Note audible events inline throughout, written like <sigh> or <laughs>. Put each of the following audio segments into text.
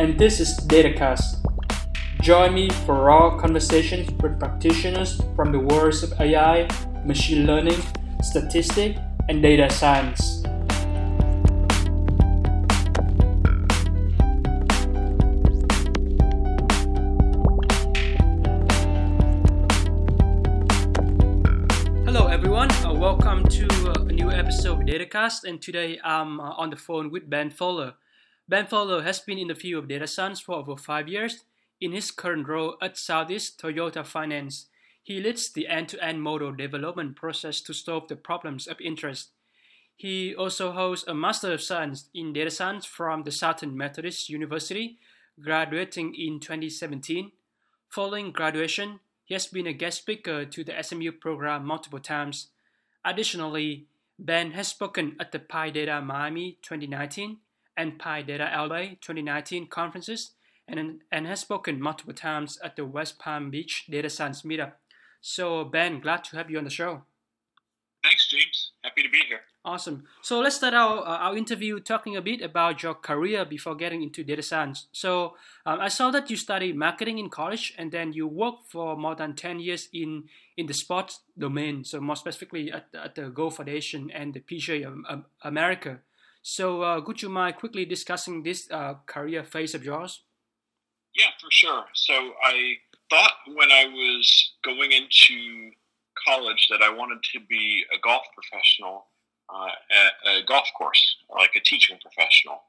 and this is DataCast. Join me for raw conversations with practitioners from the worlds of AI, machine learning, statistics, and data science. Hello, everyone. Uh, welcome to uh, a new episode of DataCast, and today I'm uh, on the phone with Ben Fowler. Ben Fowler has been in the field of data science for over five years. In his current role at Southeast Toyota Finance, he leads the end-to-end model development process to solve the problems of interest. He also holds a Master of Science in Data Science from the Southern Methodist University, graduating in 2017. Following graduation, he has been a guest speaker to the SMU program multiple times. Additionally, Ben has spoken at the PyData Miami 2019 and PyData LA 2019 conferences and, and has spoken multiple times at the West Palm Beach Data Science Meetup. So, Ben, glad to have you on the show. Thanks, James. Happy to be here. Awesome. So let's start our, uh, our interview talking a bit about your career before getting into data science. So um, I saw that you studied marketing in college and then you worked for more than 10 years in, in the sports domain, so more specifically at, at the Golf Foundation and the PGA of America. So uh, could you mind quickly discussing this uh, career phase of yours? Yeah, for sure. So I thought when I was going into college that I wanted to be a golf professional uh, at a golf course, like a teaching professional.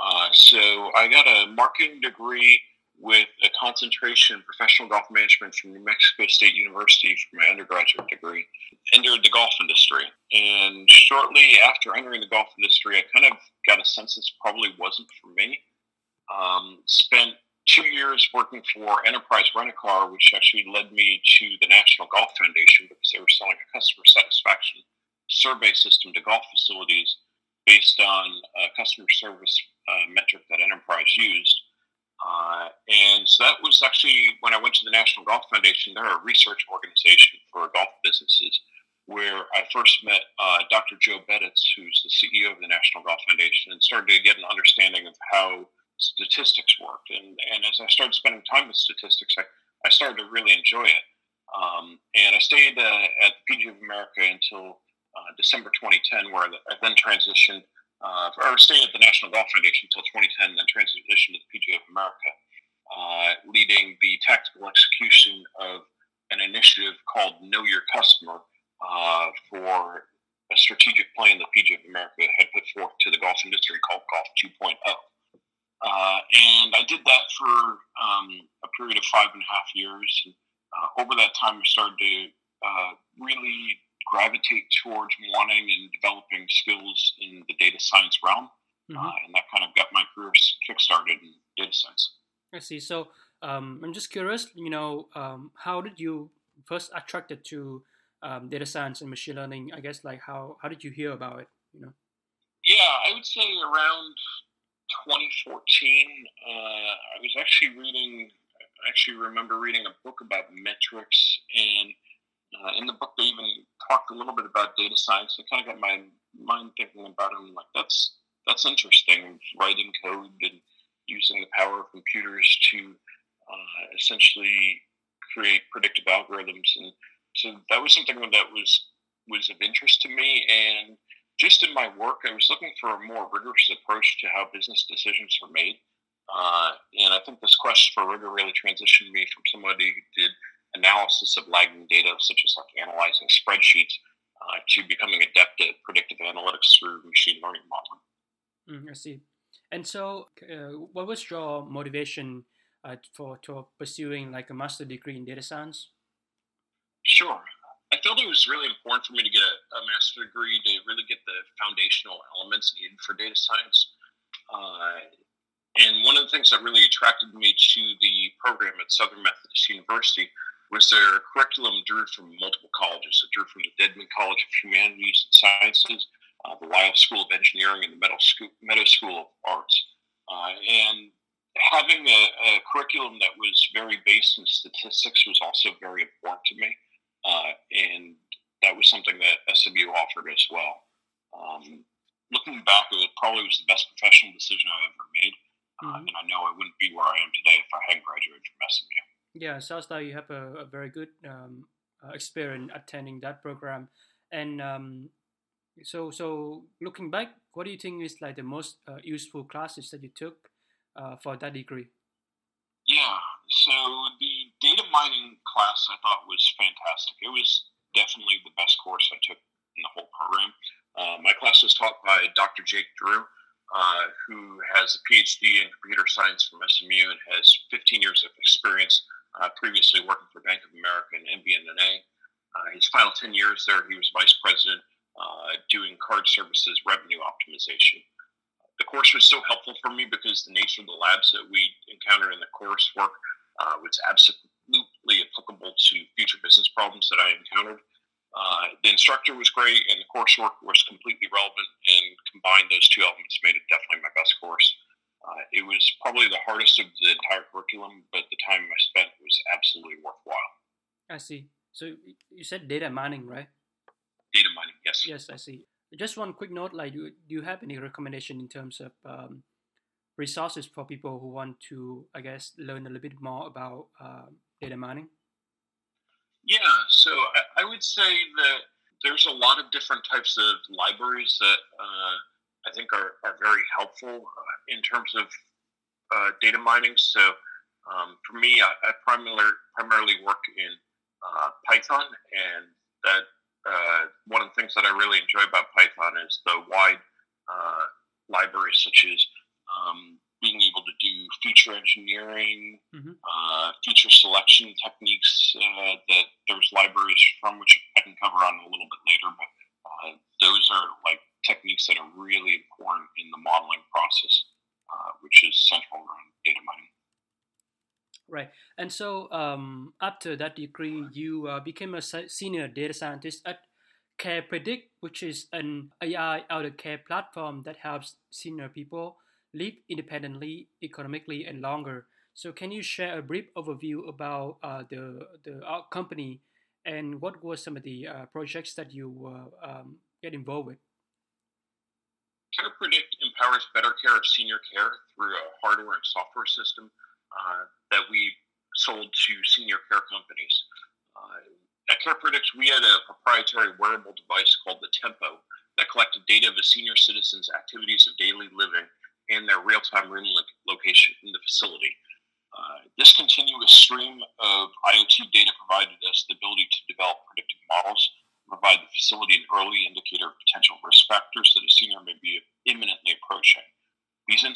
Uh, so I got a marketing degree with a concentration in professional golf management from New Mexico State University for my undergraduate degree. Entered the golf industry, and shortly after entering the golf industry, I kind of got a sense this probably wasn't for me. Um, spent two years working for Enterprise Rent a Car, which actually led me to the National Golf Foundation because they were selling a customer satisfaction survey system to golf facilities based on a customer service uh, metric that Enterprise used. Uh, and so that was actually when I went to the National Golf Foundation. They're a research organization for golf businesses, where I first met uh, Dr. Joe Beditz, who's the CEO of the National Golf Foundation, and started to get an understanding of how statistics worked. And, and as I started spending time with statistics, I, I started to really enjoy it. Um, and I stayed uh, at the PGA of America until uh, December 2010, where I then transitioned, uh, or stayed at the National Golf Foundation until 2010, then transitioned to the PGA of America, uh, leading the tactical execution of an initiative called Know Your Customer uh, for a strategic plan that PGA of America had put forth to the golf industry called Golf 2.0. Uh, and I did that for um, a period of five and a half years. And, uh, over that time, I started to uh, really gravitate towards wanting and developing skills in the data science realm. Mm-hmm. Uh, and that kind of got my career kickstarted in data science. I see. So um, I'm just curious, you know, um, how did you first attracted to um, data science and machine learning? I guess like how, how did you hear about it, you know? Yeah, I would say around 2014, uh, I was actually reading, I actually remember reading a book about metrics and uh, in the book, they even talked a little bit about data science. It kind of got my mind thinking about it. Like, that's that's interesting. Writing code and using the power of computers to uh, essentially create predictive algorithms, and so that was something that was was of interest to me. And just in my work, I was looking for a more rigorous approach to how business decisions are made. Uh, and I think this quest for rigor really transitioned me from somebody who did analysis of lagging data, such as like analyzing spreadsheets, uh, to becoming adept at predictive analytics through machine learning modeling. Mm, I see. And so, uh, what was your motivation uh, for to pursuing like a master degree in data science? Sure. I felt it was really important for me to get a, a master degree to really get the foundational elements needed for data science. Uh, And one of the things that really attracted me to the program at Southern Methodist University was their curriculum drew from multiple colleges. It drew from the Dedman College of Humanities and Sciences, uh, the Lyle School of Engineering, and the Meadow School, Meadow School of Arts. Uh, and having a, a, curriculum that was very based in statistics was also very important to me. Uh, and that was something that SMU offered as well. Um, looking back, it probably was the best professional decision I've ever made. Uh, mm-hmm. and I know I wouldn't be where I am today if I hadn't graduated from SMU. Yeah, sounds like you have a, a very good um, uh, experience attending that program. And um, so, so looking back, what do you think is like the most uh, useful classes that you took uh, for that degree? Yeah, so the data mining class I thought was fantastic. It was definitely the best course I took in the whole program. Uh, my class was taught by Dr. Jake Drew, uh, who has a PhD in computer science from SMU and has 15 years of experience uh, previously working for Bank of America and MBNA. Uh, his final 10 years there, he was vice president uh, doing card services revenue optimization. The course was so helpful for me because the nature of the labs that we encountered in the coursework uh, was absolutely applicable to future business problems that I encountered. Uh, the instructor was great, and the coursework was completely relevant, and combined those two elements made it definitely my best course. Uh, it was probably the hardest of the entire curriculum, but the time I spent was absolutely worthwhile. I see. So you said data mining, right? Data mining, yes. Yes, I see. Just one quick note: like, do, do you have any recommendation in terms of um, resources for people who want to, I guess, learn a little bit more about uh, data mining? Yeah, so I, I, would say that there's a lot of different types of libraries that uh, I think are, are very helpful uh, in terms of uh, data mining. So um, for me, I, I, primarily primarily work in uh, Python, and that uh, one of the things that I really enjoy about Python is the wide uh, libraries such as um, being able to do feature engineering, mm-hmm. uh, feature selection techniques. Uh, that there's libraries from which I can cover on a little bit later, but uh, those are like techniques that are really important in the modeling process, uh, which is central around data mining. Right, and so um, after that degree, you uh, became a senior data scientist at CarePredict, which is an AI elder care platform that helps senior people live independently, economically, and longer. So, can you share a brief overview about uh, the the company and what were some of the uh, projects that you um, get involved with? Better care of senior care through a hardware and software system uh, that we sold to senior care companies. Uh, at CarePredict, we had a proprietary wearable device called the Tempo that collected data of a senior citizen's activities of daily living and their real-time room location in the facility. Uh, this continuous stream of IoT data provided us the ability to develop predictive models, provide the facility an early indicator of potential risk factors that a senior may be imminently approaching.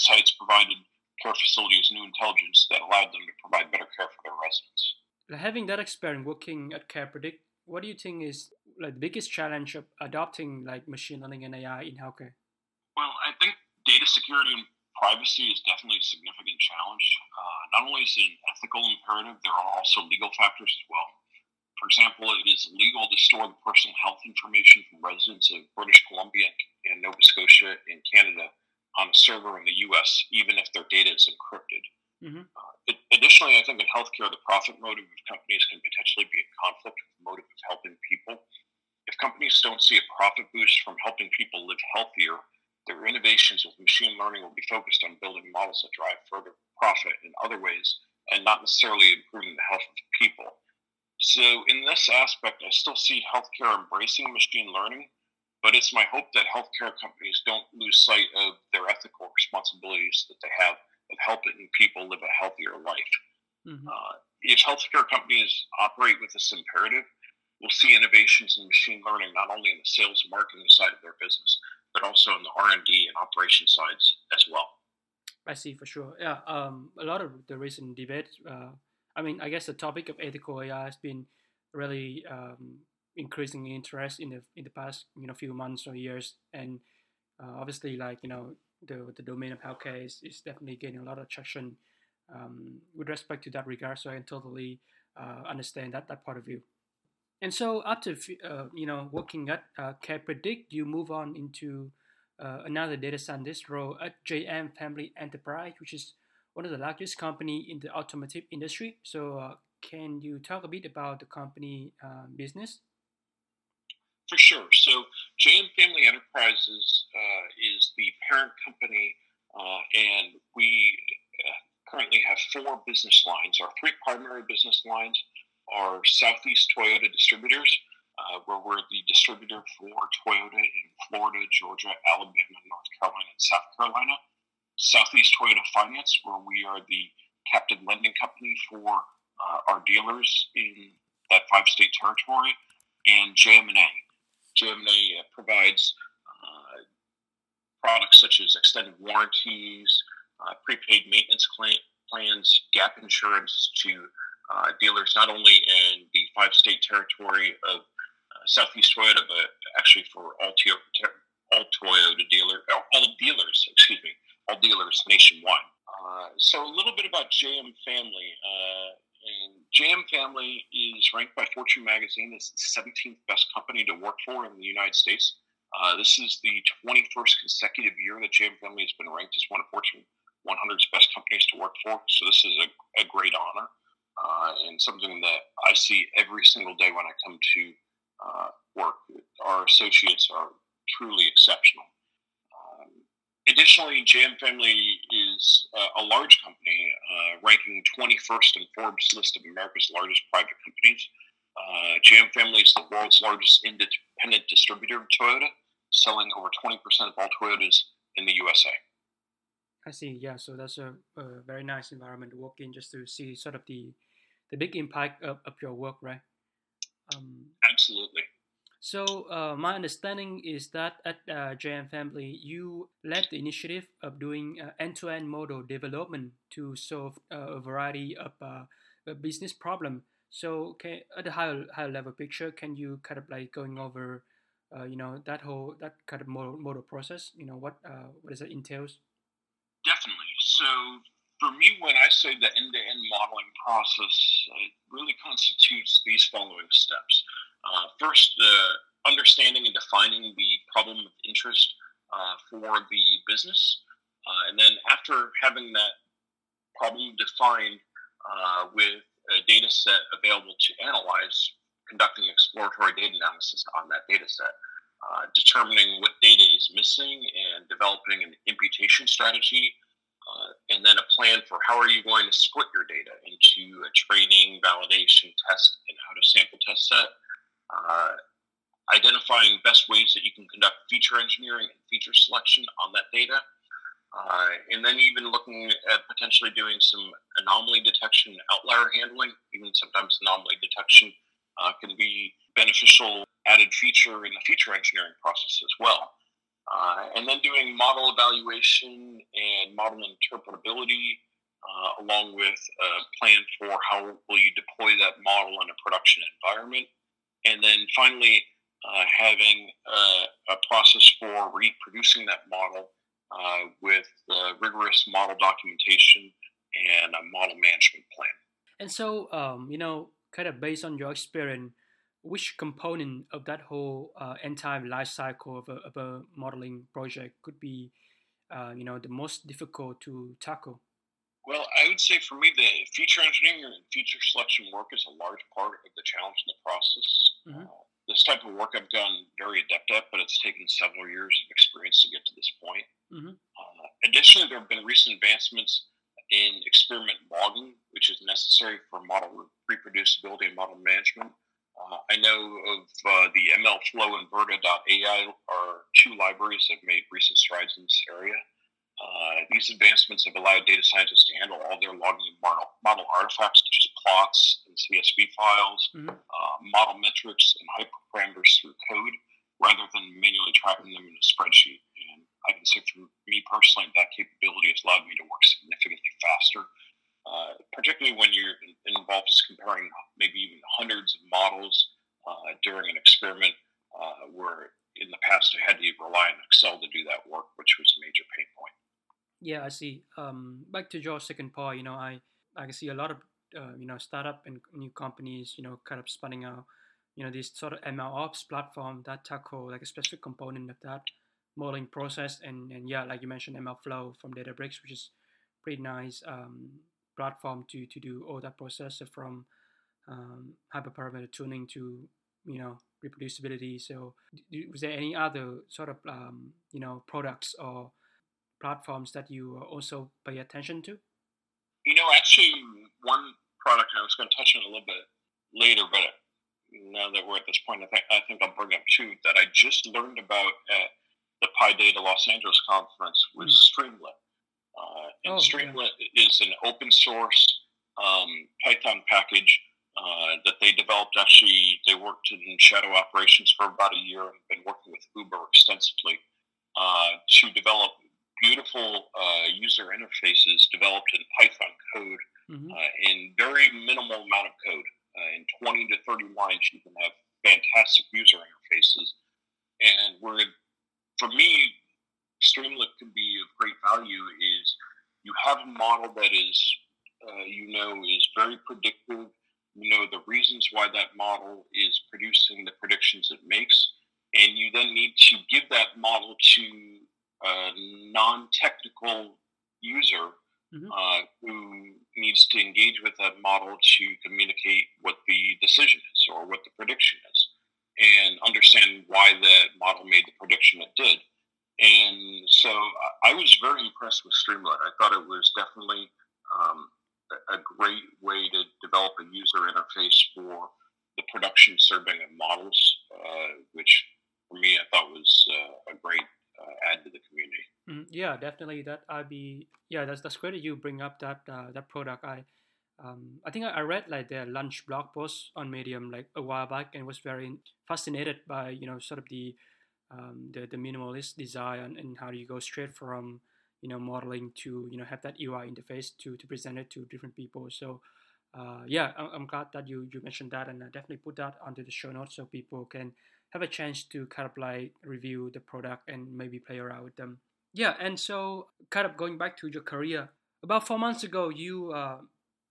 Insights provided care facilities new intelligence that allowed them to provide better care for their residents. Having that experience working at CarePredict, what do you think is like the biggest challenge of adopting like machine learning and AI in healthcare? Well, I think data security and privacy is definitely a significant challenge. Uh, not only is it an ethical imperative, there are also legal factors as well. For example, it is illegal to store the personal health information from residents of British Columbia and Nova Scotia in Canada on a server in the US, even if their data is encrypted. Mm-hmm. Uh, it, additionally, I think in healthcare, the profit motive of companies can potentially be in conflict with the motive of helping people. If companies don't see a profit boost from helping people live healthier, their innovations with machine learning will be focused on building models that drive further profit in other ways and not necessarily improving the health of people. So, in this aspect, I still see healthcare embracing machine learning, but it's my hope that healthcare companies don't lose sight of their ethical responsibilities that they have of helping people live a healthier life. Mm-hmm. Uh, if healthcare companies operate with this imperative, we'll see innovations in machine learning not only in the sales and marketing side of their business, but also in the R and D and operation sides as well. I see for sure. Yeah, um, a lot of the recent debate. Uh, I mean, I guess the topic of ethical AI has been really um, increasing interest in the in the past you know few months or years, and uh, obviously, like you know, the the domain of healthcare is, is definitely gaining a lot of traction um, with respect to that regard. So I can totally uh, understand that that part of you. And so after uh, you know working at uh, CarePredict, you move on into uh, another data scientist role at JM Family Enterprise, which is one of the largest company in the automotive industry. So uh, can you talk a bit about the company uh, business? For sure. So JM Family Enterprises uh, is the parent company, and we currently have four business lines. Our three primary business lines are Southeast Toyota Distributors, uh, where we're the distributor for Toyota in Florida, Georgia, Alabama, North Carolina, and South Carolina. Southeast Toyota Finance, where we are the captive lending company for uh, our dealers in that five-state territory, and JM&A. JM&A uh, provides uh, products such as extended warranties, uh, prepaid maintenance plans, gap insurance to dealers not only in the five state territory of Southeast Toyota, but actually for all, all Toyota dealer, all dealers, excuse me, all dealers nationwide. Uh, so a little bit about JM Family. Uh, JM Family is ranked by Fortune magazine as the 17th best company to work for in the United States. Uh, this is the 21st consecutive year that JM Family has been ranked as one of Fortune 100's best companies to work for. So this is a, a great honor uh, and something that I see every single day when I come to uh, work. Our associates are truly exceptional. Um, additionally, JM Family is uh, a large company, uh, ranking 21st in Forbes list of America's largest private companies. Uh, JM Family is the world's largest independent distributor of Toyota, selling over 20% of all Toyotas in the USA. I see. Yeah, so that's a, a, very nice environment to work in, just to see sort of the the big impact of, of your work, right? Um, Absolutely. So uh, my understanding is that at uh, JM Family, you led the initiative of doing uh, end-to-end model development to solve uh, a variety of uh, business problem. So, can, at a higher higher level picture, can you kind of like going over, uh, you know, that whole that kind of model, model process? You know, what what does it entails? Definitely. So for me, when I say the end to end modeling process, it really constitutes these following steps. Uh, first, uh, understanding and defining the problem of interest uh, for the business. Uh, and then, after having that problem defined uh, with a data set available to analyze, conducting exploratory data analysis on that data set. Uh, determining what data is missing and developing an imputation strategy uh, and then a plan for how are you going to split your data into a training, validation, test, and how to sample test set. Uh, identifying best ways that you can conduct feature engineering and feature selection on that data. Uh, and then even looking at potentially doing some anomaly detection, outlier handling. Even sometimes anomaly detection uh, can be beneficial added feature in the feature engineering process as well. Uh, and then doing model evaluation and model interpretability, uh, along with a plan for how will you deploy that model in a production environment. And then finally, uh, having a, a, process for reproducing that model uh, with rigorous model documentation and a model management plan. And so, um, you know, kind of based on your experience, which component of that whole uh, entire life cycle of a, of a modeling project could be, uh, you know, the most difficult to tackle? Well, I would say for me, the feature engineering and feature selection work is a large part of the challenge in the process. Mm-hmm. This type of work I've done very adept at, but it's taken several years of experience to get to this point. Mm-hmm. Uh, additionally, there have been recent advancements in experiment logging, which is necessary for model reproducibility and model management. Uh, I know of uh, the MLflow and Verta.ai are two libraries that have made recent strides in this area. Uh, these advancements have allowed data scientists to handle all their logging model, model artifacts, such as plots and CSV files, mm-hmm. Uh, model metrics, and hyperparameters through code, rather than manually tracking them in a spreadsheet. And I can say, for me personally, that capability has allowed me to work significantly faster uh, particularly when you're in, involved comparing maybe even hundreds of models uh, during an experiment uh, where in the past I had to rely on Excel to do that work, which was a major pain point. Yeah, I see. Um, back to your second part, you know, I I can see a lot of uh, you know startup and new companies, you know, kind of spinning out, you know, this sort of ML ops platform that tackle like a specific component of that modeling process, and and yeah, like you mentioned, MLflow from Databricks, which is pretty nice um, platform to to do all that process from um, hyperparameter tuning to you know reproducibility. So, was there any other sort of um, you know products or platforms that you also pay attention to? You know, actually, one product I was going to touch on a little bit later, but now that we're at this point, I think I think I'll bring up two that I just learned about at the PyData Los Angeles conference was mm-hmm. Streamlit. Uh, and oh, Streamlit yeah. is an open source um, Python package uh, that they developed. Actually, they worked in shadow operations for about a year and been working with Uber extensively uh, to develop beautiful uh, user interfaces developed in Python code mm-hmm. Uh, in very minimal amount of code. Uh, in 20 to 30 lines, you can have fantastic user interfaces. And where, for me, Streamlit could be of great value is you have a model that is, uh, you know, is very predictive. You know the reasons why that model is producing the predictions it makes, and you then need to give that model to a non-technical user mm-hmm. uh, who needs to engage with that model to communicate what the decision is or what the prediction is, and understand why that model made the prediction it did. And so I was very impressed with Streamlit. I thought it was definitely um, a great way to develop a user interface for the production serving of models, uh, which for me I thought was uh, a great uh, add to the community. Mm, yeah, definitely. That I'd be yeah. That's that's great that you bring up that uh, that product. I um, I think I read like their lunch blog post on Medium like a while back and was very fascinated by you know sort of the um, the, the minimalist design and how do you go straight from you know modeling to you know have that UI interface to to present it to different people. So uh, yeah, I'm, glad that you you mentioned that, and I definitely put that onto the show notes so people can have a chance to kind of like review the product and maybe play around with them. Yeah, and so kind of going back to your career, about four months ago, you uh,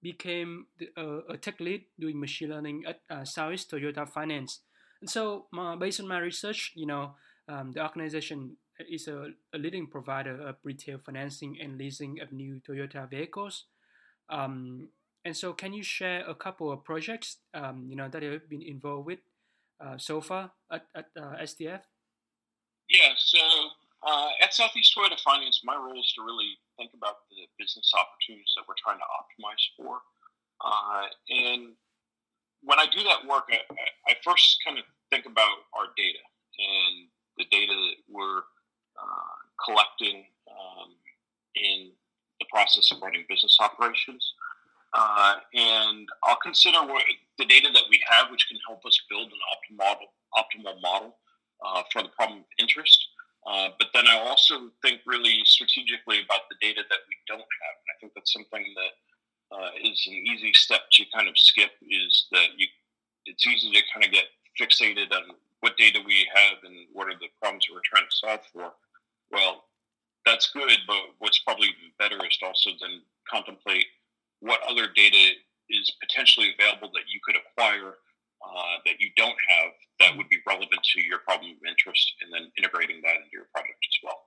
became the, uh, a tech lead doing machine learning at uh, Southeast Toyota Finance. And so, based on my research, you know, um, the organization is a, a, leading provider of retail financing and leasing of new Toyota vehicles. Um, and so, can you share a couple of projects, um, you know, that you've been involved with uh, so far at, at uh, STF? Yeah, so uh, at Southeast Toyota Finance, my role is to really think about the business opportunities that we're trying to optimize for. Uh, and when I do that work, I, I, first kind of think about our data and the data that we're uh, collecting um, in the process of running business operations. Uh, and I'll consider what, the data that we have, which can help us build an optimal model, optimal model uh, for the problem of interest. Uh, but then I also think really strategically about the data that we don't have. And I think that's something that uh, is an easy step to kind of skip. Is that you? It's easy to kind of get fixated on what data we have and what are the problems we're trying to solve for. Well, that's good, but what's probably even better is to also then contemplate what other data is potentially available that you could acquire uh, that you don't have that would be relevant to your problem of interest and then integrating that into your project as well.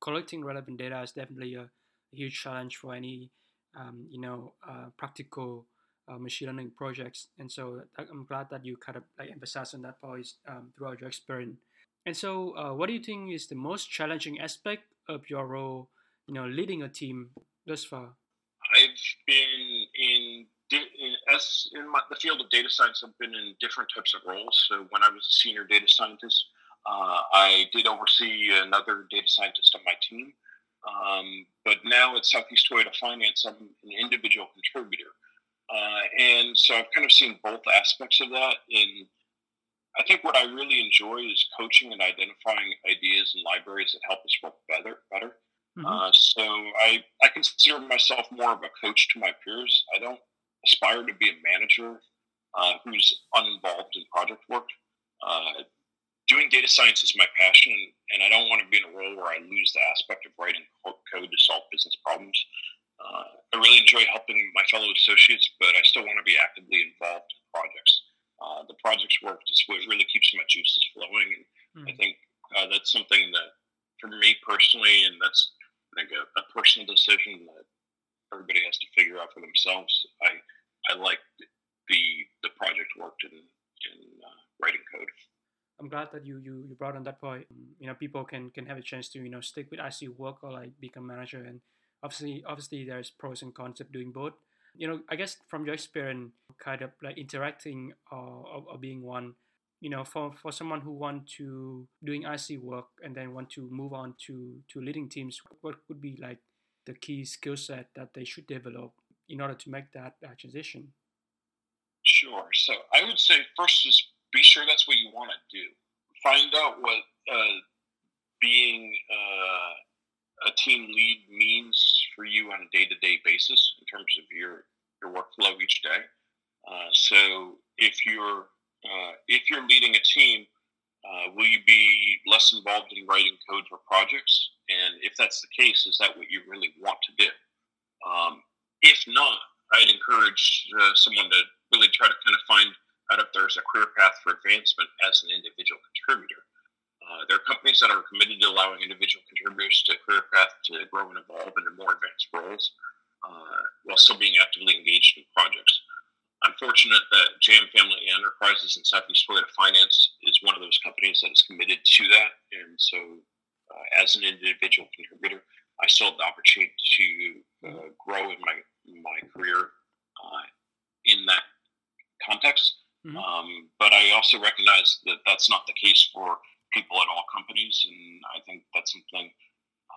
Collecting relevant data is definitely a, huge challenge for any um, you know uh, practical uh, machine learning projects and so i'm glad that you kind of like emphasize on that point um, throughout your experience and so uh, what do you think is the most challenging aspect of your role you know leading a team thus far I've been in, in as in my, the field of data science. I've been in different types of roles. So when I was a senior data scientist, uh, I did oversee another data scientist on my team. Um, but now at Southeast Toyota Finance, I'm an individual contributor. Uh, and so I've kind of seen both aspects of that. And I think what I really enjoy is coaching and identifying ideas and libraries that help us work better. better. Mm-hmm. Uh, so I, I consider myself more of a coach to my peers. I don't aspire to be a manager uh, who's uninvolved in project work. Uh, doing data science is my passion, and I don't want to be in a role where I lose the aspect of writing code to solve business problems. Uh, I really enjoy helping my fellow associates, but I still want to be actively involved in projects. Uh, the projects work what really keeps my juices flowing, and mm. I think uh, that's something that, for me personally, and that's I think a, a personal decision that everybody has to figure out for themselves. I I like the the project worked in in uh, writing code. I'm glad that you, you you brought on that point. You know, people can can have a chance to you know stick with IC work or like become manager. And obviously, obviously, there's pros and cons of doing both. You know, I guess from your experience, kind of like interacting or, or, or being one. You know, for, for someone who want to doing IC work and then want to move on to to leading teams, what would be like the key skill set that they should develop in order to make that uh, transition? Sure. So I would say first is be sure that's what you want to do. Find out what uh, being uh, a team lead means for you on a day to day basis in terms of your your workflow each day. Uh, so if you're uh, if you're leading a team, uh, will you be less involved in writing code for projects? And if that's the case, is that what you really want to do? Um, if not, I'd encourage uh, someone to really try to kind of find out if there's a career path for advancement as an individual contributor. Uh, there are companies that are committed to allowing individual contributors to career path to grow and evolve into more advanced roles uh, while still being actively engaged in projects. I'm fortunate that JM Family Enterprises and Southeast Toyota Finance is one of those companies that is committed to that. And so, uh, as an individual contributor, I still have the opportunity to uh, grow in my my career uh, in that context. Mm-hmm. Um, but I also recognize that that's not the case for people at all companies, and I think that's something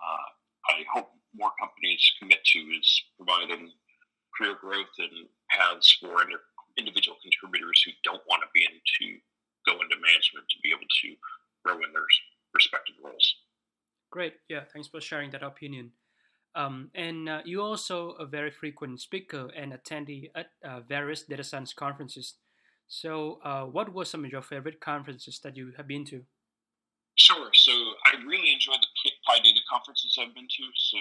uh, I hope more companies commit to is providing career growth and paths for individual contributors who don't want to be into go into management to be able to grow in their respective roles. Great, yeah, thanks for sharing that opinion. Um, and uh, you're also a very frequent speaker and attendee at uh, various data science conferences. So, uh, what were some of your favorite conferences that you have been to? Sure. So, I really enjoyed the PyData conferences I've been to. So,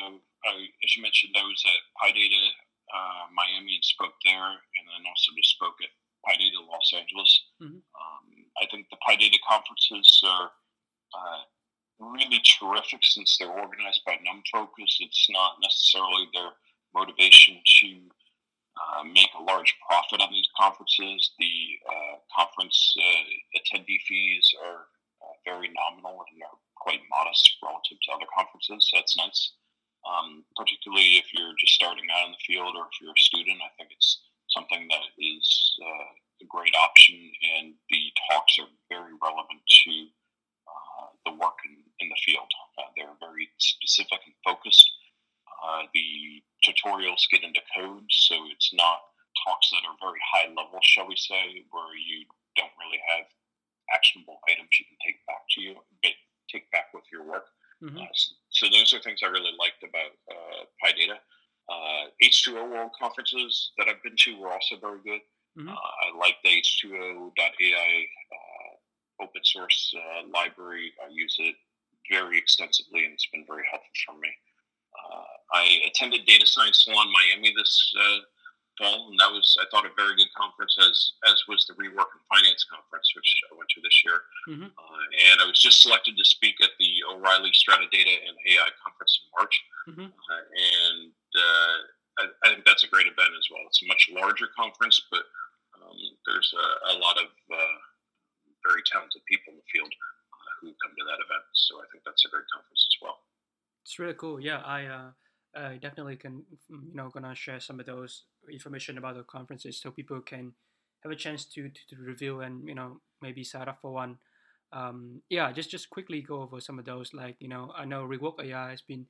as you mentioned, I was at PyData uh, Miami and spoke there, and then also just spoke at PyData Los Angeles. Mm-hmm. Um, I think the PyData conferences are uh, really terrific since they're organized by NumFocus. It's not necessarily their motivation to uh, make a large profit on these conferences. The uh, conference uh, attendee fees are very nominal and are quite modest relative to other conferences. So that's nice. Um, particularly if you're just starting out in the field or if you're a student, I think it's something that is uh, a great option, and the talks are very relevant to uh, the work in, in the field. Uh, they're very specific and focused. Uh, the tutorials get into code, so it's not talks that are very high level, shall we say, where you don't really have actionable items you can take back to you, take back with your work. Mm-hmm. Uh, so those are things I really liked about uh, PyData. Uh, H2O World conferences that I've been to were also very good. Mm-hmm. Uh, I like the H2O.ai open source uh, library. I use it very extensively, and it's been very helpful for me. Uh, I attended Data Science Salon Miami this uh, fall, and that was I thought a very good conference, as as was the Rework and Finance conference, which I went to this year. Mm-hmm. Uh, and I was just selected to speak at the O'Reilly Strata Data and AI conference in March, mm-hmm. Uh, and uh, I, I, think that's a great event as well. It's a much larger conference, but um, there's a, a lot of very talented people in the field uh, who come to that event. So I think that's a great conference as well. It's really cool. Yeah, I uh, I definitely can you know gonna share some of those information about the conferences so people can have a chance to to, to review and you know maybe sign up for one. Um, yeah, just just quickly go over some of those. Like you know, I know Rework AI has been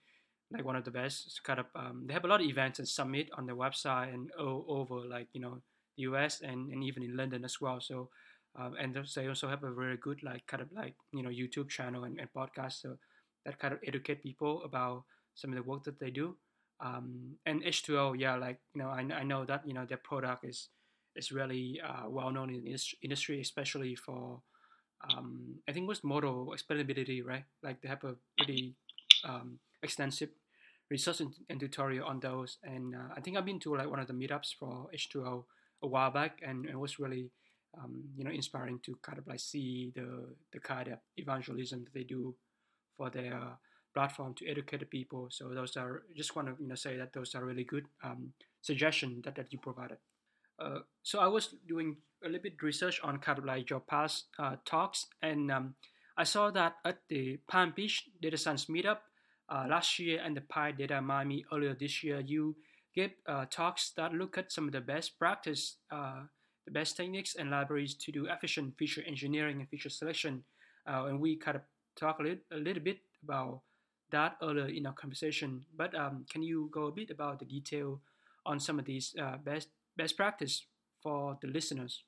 like one of the best. It's kind of um, they have a lot of events and summit on their website and all over like you know the US and, and even in London as well. So um, and they also have a very good like kind of like you know YouTube channel and, and podcast so that kind of educate people about some of the work that they do. Um, and H2O, yeah, like you know, I, I know that you know their product is is really uh, well known in this industry, especially for um, I think was model explainability, right? Like they have a pretty um, extensive research and, and, tutorial on those. And uh, I think I've been to like one of the meetups for H2O a while back, and it was really um, you know inspiring to kind of like see the the kind of evangelism that they do for their platform to educate people. So those are just want to you know say that those are really good um, suggestions that, that you provided. Uh, so I was doing a little bit research on kind of like your past uh, talks, and um, I saw that at the Palm Beach Data Science Meetup uh, last year and the PyData Miami earlier this year, you gave uh, talks that look at some of the best practice, uh, the best techniques and libraries to do efficient feature engineering and feature selection. and we kind of talk a little, a little bit about that earlier in our conversation. But um, can you go a bit about the detail on some of these uh, best best practice for the listeners?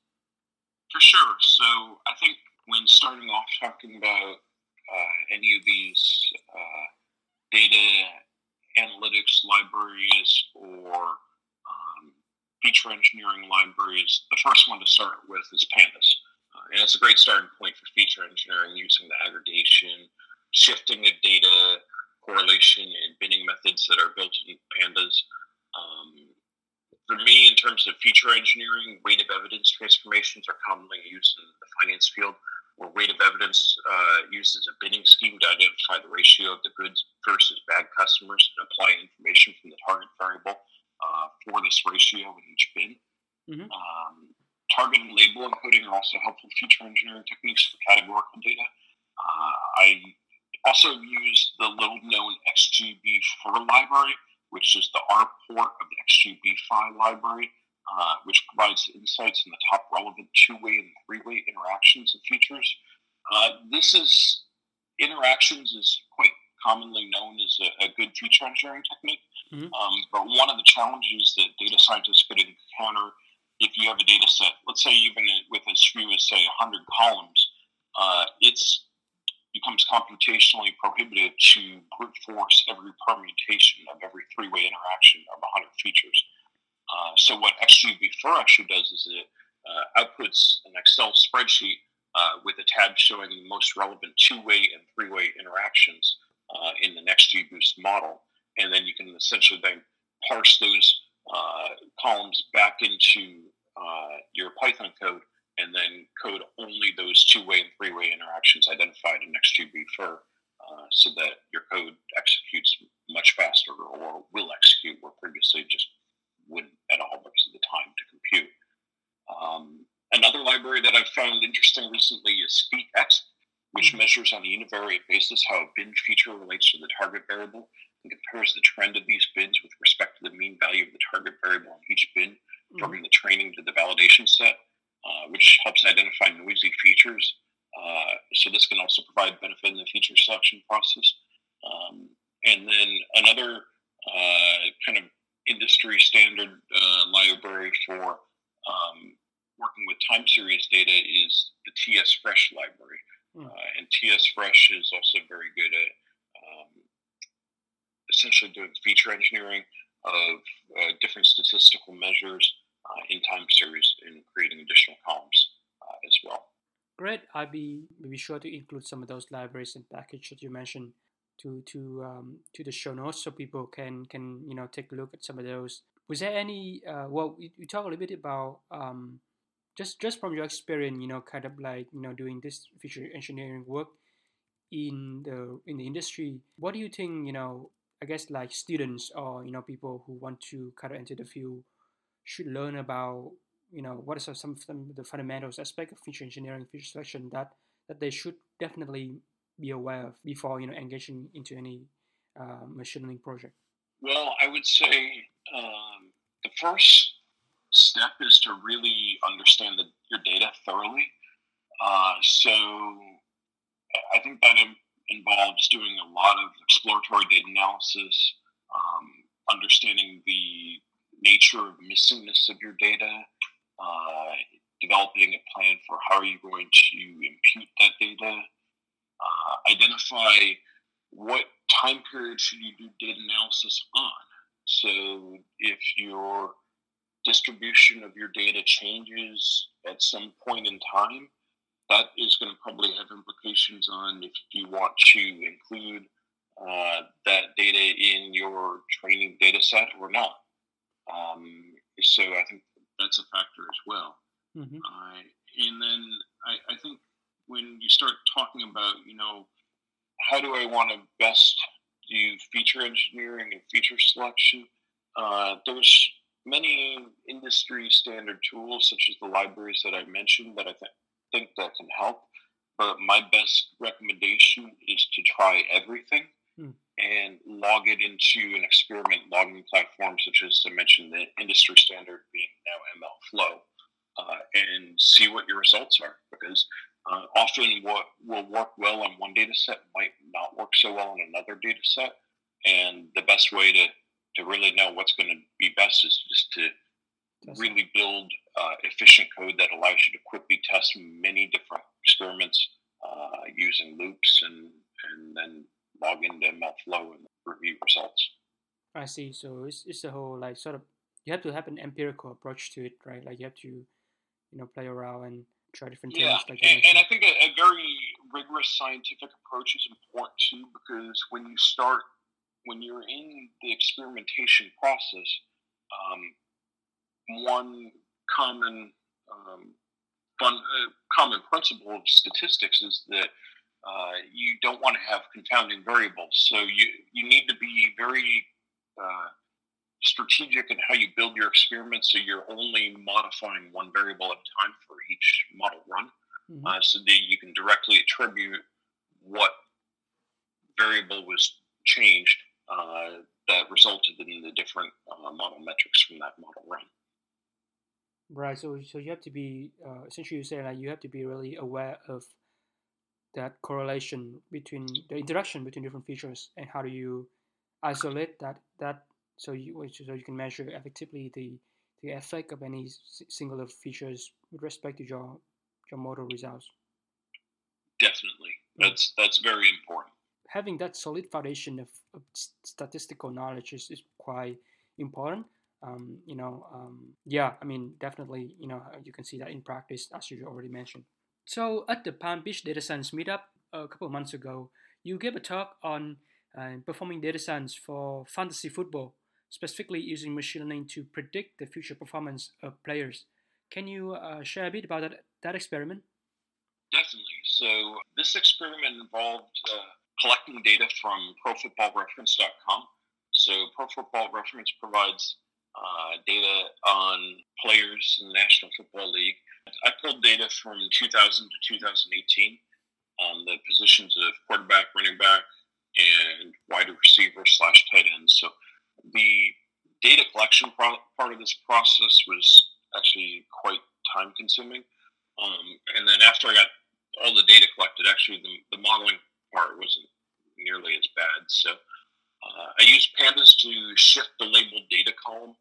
For sure. So I think when starting off talking about uh, any of these uh, data analytics libraries or um, feature engineering libraries, the first one to start with is Pandas. Uh, and it's a great starting point for feature engineering using the aggregation, shifting of data, correlation, and binning methods that are built in Pandas. Um, for me, in terms of feature engineering, weight of evidence transformations are commonly used in the finance field, where weight of evidence uh, uses a binning scheme to identify the ratio of the goods versus bad customers and apply information from the target variable uh, for this ratio in each bin. Mm-hmm. Um, target and label encoding are also helpful feature engineering techniques for categorical data. Uh, I also use the little known xgbfir library which is the R port of the Xgbfi library, uh, which provides insights in the top relevant two-way and three-way interactions of features. Uh, this is interactions is quite commonly known as a, a good feature engineering technique. Mm-hmm. Um, but one of the challenges that data scientists could encounter if you have a data set, let's say even with as few as say 100 columns, uh, it's becomes computationally prohibitive to brute force every permutation of every three-way interaction of 100 features. Uh, so what xgbfir actually does is it uh, outputs an Excel spreadsheet uh, with a tab showing the most relevant two-way and three-way interactions uh, in the XGBoost model, and then you can essentially then parse those uh, columns back into uh, your Python code and then code only those two-way and three-way interactions identified in xgbfir uh, so that your code executes much faster or will execute where previously just wouldn't at all because of the time to compute. Um, another library that I've found interesting recently is featexp, which mm-hmm. measures on a univariate basis how a bin feature relates to the target variable and compares the trend of these bins with respect to the mean value of the target variable in each bin mm-hmm. from the training to the validation set. Uh, which helps identify noisy features. Uh, so this can also provide benefit in the feature selection process. Um, and then another uh, kind of industry standard uh, library for um, working with time series data is the TS Fresh library. Mm. and TS Fresh is also very good at um, essentially doing feature engineering of different statistical measures uh, in time series and creating additional columns uh, as well. Great. I'll be, be sure to include some of those libraries and packages that you mentioned to to um, to the show notes so people can can you know take a look at some of those. Was there any? Uh, well, you, you talk a little bit about um, just just from your experience, you know, kind of like you know doing this feature engineering work in the in the industry. What do you think? You know, I guess like students or you know people who want to kind of enter the field should learn about you know what are some of the fundamentals aspect of feature engineering feature selection that that they should definitely be aware of before you know engaging into any uh, machine learning project? Well i would say um, the first step is to really understand the, your data thoroughly. Uh, so i think that involves doing a lot of exploratory data analysis um, understanding the nature of missingness of your data, uh, developing a plan for how are you going to impute that data, uh, identify what time period should you do data analysis on. So if your distribution of your data changes at some point in time, that is going to probably have implications on if you want to include uh, that data in your training data set or not. Um, so I think that's a factor as well. Mm-hmm. Uh, and then I, I think when you start talking about, you know, how do I want to best do feature engineering and feature selection, uh, there's many industry standard tools such as the libraries that I mentioned that I th- think that can help. But my best recommendation is to try everything hmm. and log it into an experiment logging platform such as I mentioned the industry standard being now MLflow uh, and see what your results are because uh, often what will work well on one data set might not work so well on another data set. And the best way to, to really know what's going to be best is just to really build uh, efficient code that allows you to quickly test many different experiments uh, using loops and, and then log into MLflow and review results. I see. So it's, it's a whole like sort of you have to have an empirical approach to it, right? Like you have to, you know, play around and try different yeah. things. Like and, and, I think a, a, very rigorous scientific approach is important too, because when you start, when you're in the experimentation process, um, one common um, fun, uh, common principle of statistics is that uh, you don't want to have confounding variables. So you you need to be very uh, strategic in how you build your experiment so you're only modifying one variable at a time for each model run mm-hmm. uh, so that you can directly attribute what variable was changed uh, that resulted in the different uh, model metrics from that model run right so so you have to be uh, essentially you say that you have to be really aware of that correlation between the interaction between different features and how do you isolate that that so you so you can measure effectively the the effect of any singular features with respect to your your model results. Definitely, that's that's very important. Having that solid foundation of, of statistical knowledge is, is quite important. Um, you know, um, yeah, I mean, definitely, you know, you can see that in practice, as you already mentioned. So, at the Palm Beach Data Science meetup a couple of months ago, you gave a talk on uh, performing data science for fantasy football specifically using machine learning to predict the future performance of players. Can you uh, share a bit about that, that experiment? Definitely. So, this experiment involved uh, collecting data from ProFootballReference.com. So, Pro Football Reference provides uh, data on players in the National Football League. I pulled data from 2000 to 2018 on the positions of quarterback, running back, and wide receiver slash tight end. So the data collection part of this process was actually quite time consuming. Um, and then after I got all the data collected, actually the, the modeling part wasn't nearly as bad. So uh, I used pandas to shift the labeled data column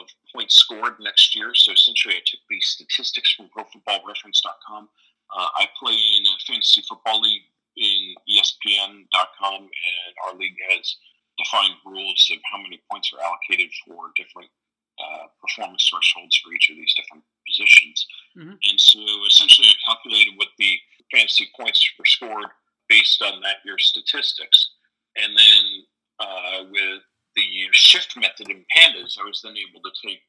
of points scored next year. So essentially, I took the statistics from ProFootballReference.com. Uh, I play in a fantasy football league in ESPN.com, and our league has defined rules of how many points are allocated for different uh, performance thresholds for each of these different positions. Mm-hmm. And so essentially, I calculated what the fantasy points were scored based on that year's statistics. And then uh, with shift method in pandas, I was then able to take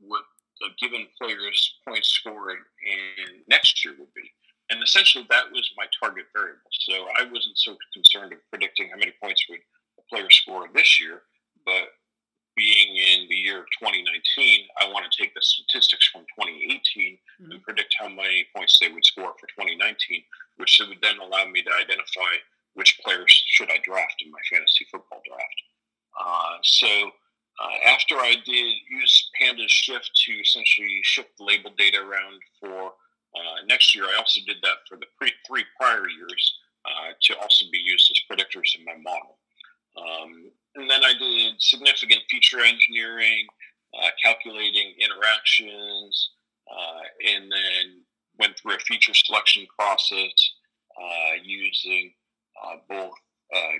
what a given player's points scored in next year would be. And essentially, that was my target variable. So I wasn't so concerned of predicting how many points would a player score this year, but being in the year of 2019, I want to take the statistics from 2018 mm-hmm. and predict how many points they would score for 2019, which would then allow me to identify which players should I draft in my fantasy football draft. Uh, so uh, after I did use Pandas Shift to essentially shift the label data around for uh, next year, I also did that for the pre- three prior years uh, to also be used as predictors in my model. Um, and then I did significant feature engineering, uh, calculating interactions, uh, and then went through a feature selection process uh, using uh, both uh,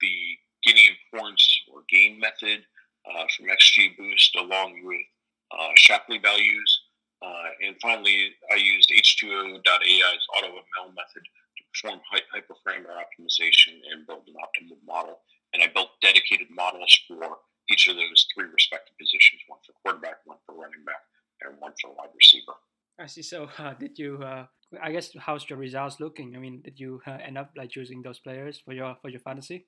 the Gini importance or gain method uh, from XGBoost along with Shapley values. and finally, I used H2O.ai's AutoML method to perform hyperparameter optimization and build an optimal model. And I built dedicated models for each of those three respective positions: one for quarterback, one for running back, and one for wide receiver. I see. So, <laughs> uh, did you? Uh, I guess how's your results looking? I mean, did you uh, end up like choosing those players for your for your fantasy?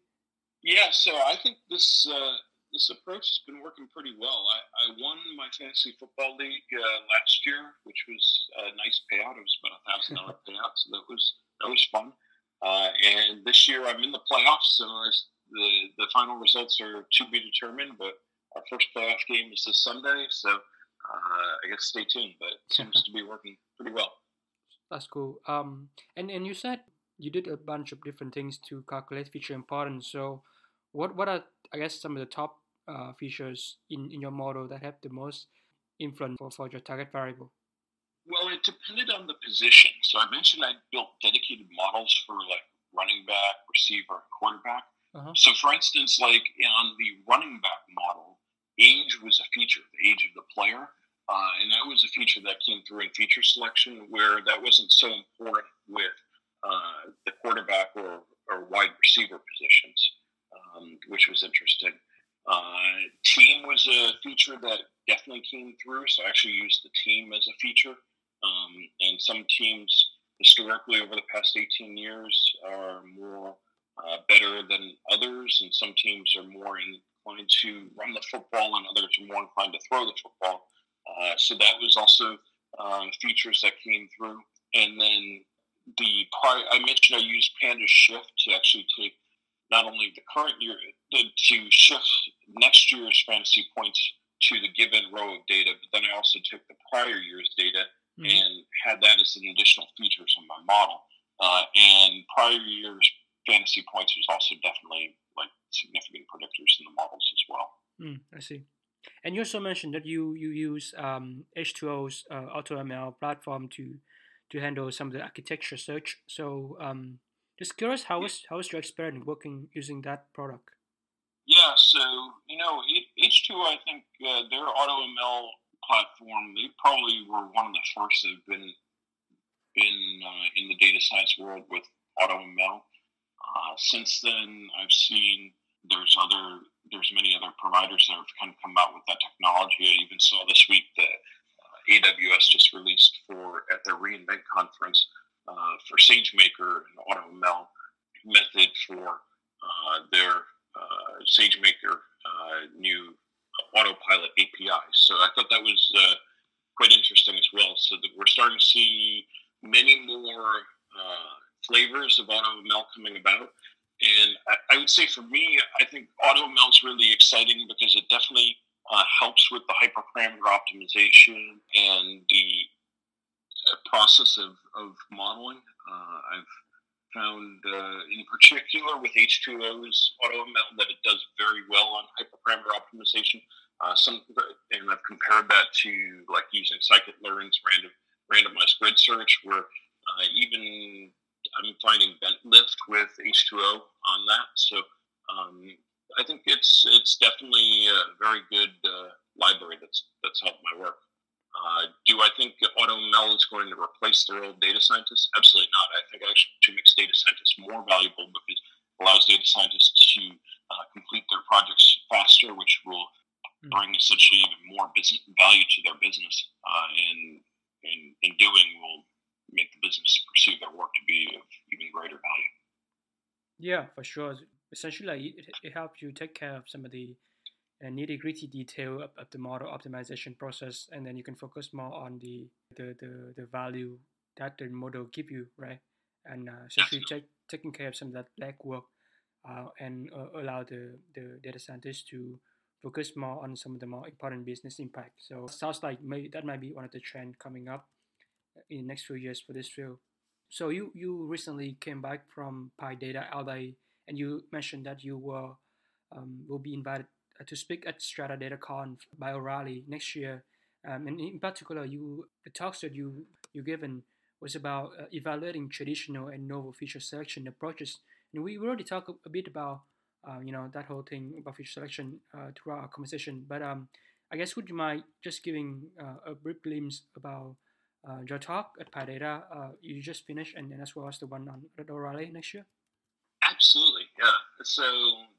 Yeah. So I think this uh, this approach has been working pretty well. I, I won my fantasy football league uh, last year, which was a nice payout. It was about a thousand dollar <laughs> payout, so that was that was fun. Uh, and this year I'm in the playoffs, so the the final results are to be determined. But our first playoff game is this Sunday, so uh, I guess stay tuned. But it seems <laughs> to be working pretty well. That's cool. Um, and and you said you did a bunch of different things to calculate feature importance. So what what are I guess some of the top uh, features in, in your model that have the most influence for, for your target variable? Well, it depended on the position. So I mentioned I built dedicated models for like running back, receiver, quarterback. Uh-huh. So, for instance, like on the running back model, age was a feature, the age of the player. Uh, and that was a feature that came through in feature selection where that wasn't so important with uh, the quarterback or, or wide receiver positions, um, which was interesting. Uh, team was a feature that definitely came through, so I actually used the team as a feature. Um, and some teams historically over the past 18 years are more uh, better than others, and some teams are more inclined to run the football, and others are more inclined to throw the football. Uh, so that was also uh, features that came through. And then the prior, I mentioned I used Panda Shift to actually take not only the current year to shift next year's fantasy points to the given row of data, but then I also took the prior year's data mm-hmm. and had that as an additional features in my model. Uh, and prior year's fantasy points was also definitely like significant predictors in the models as well. Mm, I see. And you also mentioned that you you use um, H2O's uh, AutoML platform to to handle some of the architecture search. So um, just curious, how was how was your experience working using that product? Yeah, so you know, H2O, I think uh, their AutoML platform, they probably were one of the first that have been been uh, in the data science world with AutoML. Uh, since then, I've seen there's other there's many other providers that have kind of come out with that technology. I even saw this week that uh, AWS just released for at their reInvent conference uh, for SageMaker and AutoML method for uh, their uh, SageMaker uh, new autopilot API. So I thought that was quite interesting as well. So that we're starting to see many more flavors of AutoML coming about. And I, I, would say for me, I think AutoML is really exciting because it definitely uh, helps with the hyperparameter optimization and the process of, of modeling. Uh, I've found, uh, in particular with H2O's AutoML, that it does very well on hyperparameter optimization. Uh, some, and I've compared that to like using scikit-learn's random randomized grid search, where uh, even I'm finding bent lift with H2O on that. So um, I think it's it's definitely a very good uh, library that's that's helped my work. Uh, do I think AutoML is going to replace the role of data scientists? Absolutely not. I think it actually makes data scientists more valuable because it allows data scientists to uh, complete their projects faster, which will hmm. bring essentially even more business value to their business. Uh, and in, in doing, will make the business perceive their work to be of even greater value. Yeah, for sure. Essentially, it, it helps you take care of some of the and nitty gritty detail of, of, the model optimization process, and then you can focus more on the the, the, the value that the model give you, right? And uh, essentially take, taking care of some of that legwork uh, and uh, allow the, the data scientists to focus more on some of the more important business impact. So sounds like maybe that might be one of the trends coming up in the next few years for this field. So you, you recently came back from PyData LA and you mentioned that you were um, will be invited uh, to speak at Strata DataConf by O'Reilly next year. Um, and in particular, you the talks that you you given was about uh, evaluating traditional and novel feature selection approaches. And we already talked a bit about uh, you know that whole thing about feature selection uh, throughout our conversation. But um, I guess would you mind just giving uh, a brief glimpse about uh, your talk at PyData uh, you just finished, and then as well as the one on O'Reilly next year? Absolutely, yeah. So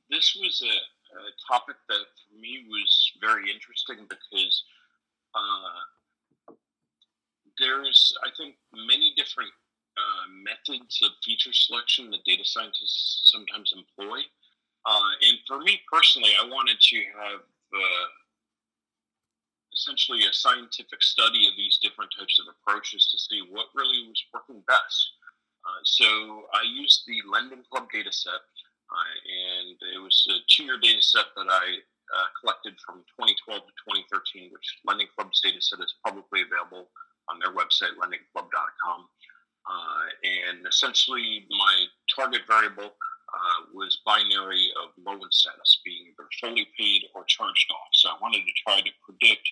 this was a, a topic that for me was very interesting because uh, there's, I think, many different uh, methods of feature selection that data scientists sometimes employ. Uh, and for me personally, I wanted to have uh, essentially a scientific study of these different types of approaches to see what really was working best. Uh, so I used the Lending Club data set, uh, and it was a two year data set that I uh, collected from 2012 to 2013, which Lending Club's data set is publicly available on their website, lendingclub.com. Uh, and essentially, my target variable uh, was binary of loan status, being either fully paid or charged off. So I wanted to try to predict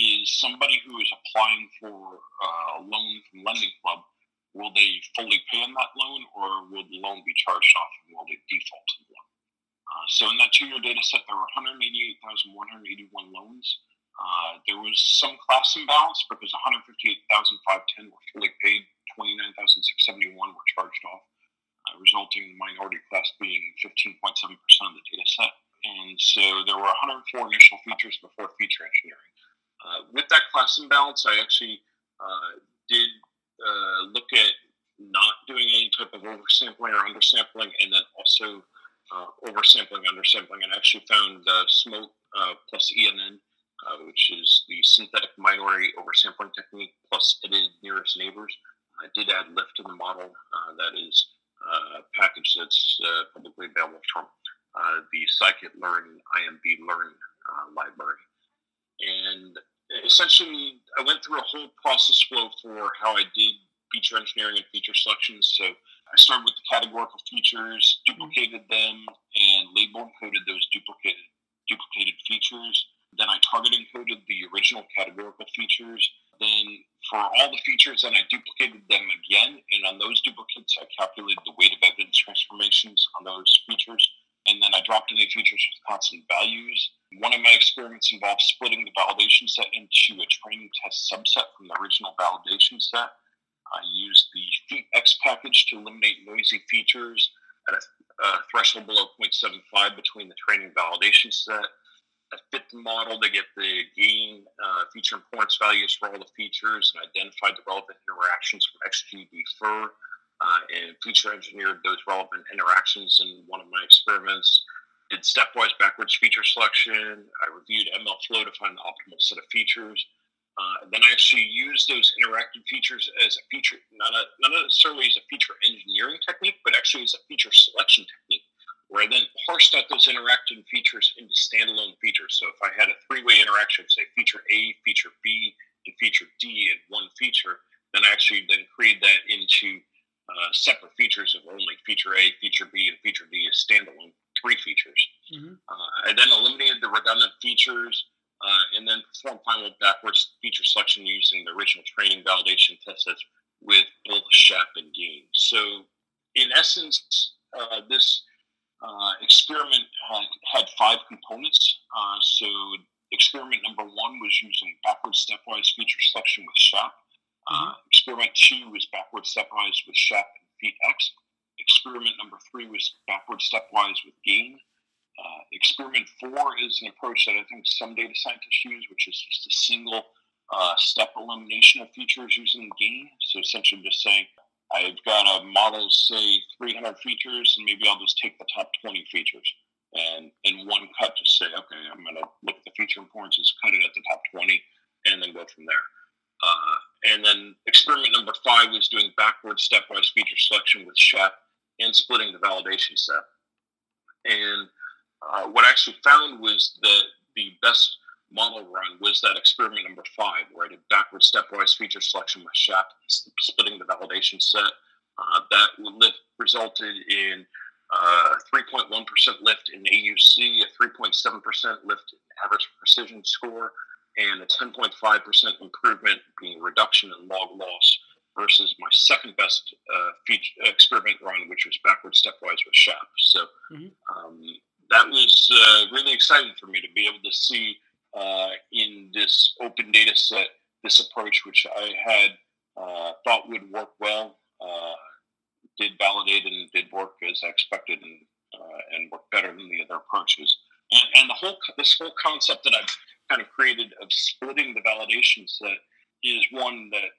is somebody who is applying for uh, a loan from Lending Club, will they fully pay on that loan or will the loan be charged off and will they default to the loan? Uh, so in that two-year data set, there were 188,181 loans. Uh, there was some class imbalance because 158,510 were fully paid, 29,671 were charged off, uh, resulting in the minority class being 15.7% of the data set. And so there were 104 initial features before feature engineering. Uh, with that class imbalance, I actually uh, did uh, look at not doing any type of oversampling or undersampling, and then also uh, oversampling, undersampling, and I actually found uh, SMOTE plus ENN, which is the synthetic minority oversampling technique plus edited nearest neighbors. I did add LIFT to the model. that is a package that's publicly available from the scikit-learn imblearn library. And essentially, I went through a whole process flow for how I did feature engineering and feature selection. So I started with the categorical features, duplicated them, and label encoded those duplicated duplicated features. Then I target encoded the original categorical features. Then for all the features, then I duplicated them again, and on those duplicates, I calculated the weight of evidence transformations on those features. And then I dropped in the features with constant values. One of my experiments involved splitting the validation set into a training test subset from the original validation set. I used the featexp package to eliminate noisy features at a, a threshold below 0.75 between the training validation set. I fit the model to get the gain uh, feature importance values for all the features and identified the relevant interactions from xgbfir uh, and feature engineered those relevant interactions in one of my experiments. Did stepwise backwards feature selection. I reviewed MLflow to find the optimal set of features. Uh, then I actually used those interactive features as a feature, not, a, not necessarily as a feature engineering technique, but actually as a feature selection technique, where I then parsed out those interactive features into standalone features. So if I had a three-way interaction, say feature A, feature B, and feature D in one feature, then I actually then create that into uh, separate features of only feature A, feature B, and feature D as standalone three features. Mm-hmm. Uh, I then eliminated the redundant features uh, and then performed final backwards feature selection using the original training validation test sets with both SHAP and GAIN. So, in essence, uh, this uh, experiment had, had five components. so, experiment number one was using backwards stepwise feature selection with SHAP. Uh, experiment two was backward stepwise with SHAP and featexp. Experiment number three was backward stepwise with GAIN. Uh, experiment four is an approach that I think some data scientists use, which is just a single uh, step elimination of features using GAIN. So essentially just saying, I've got a model, say 300 features, and maybe I'll just take the top 20 features. And in one cut, just say, okay, I'm going to look at the feature importances, cut it at the top 20, and then go from there. Uh, and then experiment number five was doing backward stepwise feature selection with SHAP and splitting the validation set. And uh, what I actually found was the the best model run was that experiment number five, where I did backward stepwise feature selection with SHAP, splitting the validation set. Uh, that lift resulted in uh, 3.1% lift in AUC, a 3.7% lift in average precision score, and a 10.5% improvement being reduction in log loss versus my second best uh, feature, experiment run, which was backward stepwise with SHAP. So mm-hmm. um, that was uh, really exciting for me to be able to see uh, in this open data set this approach, which I had uh, thought would work well uh, did validate and did work as I expected and uh, and work better than the other approaches. And, and the whole this whole concept that I've kind of created of splitting the validation set is one that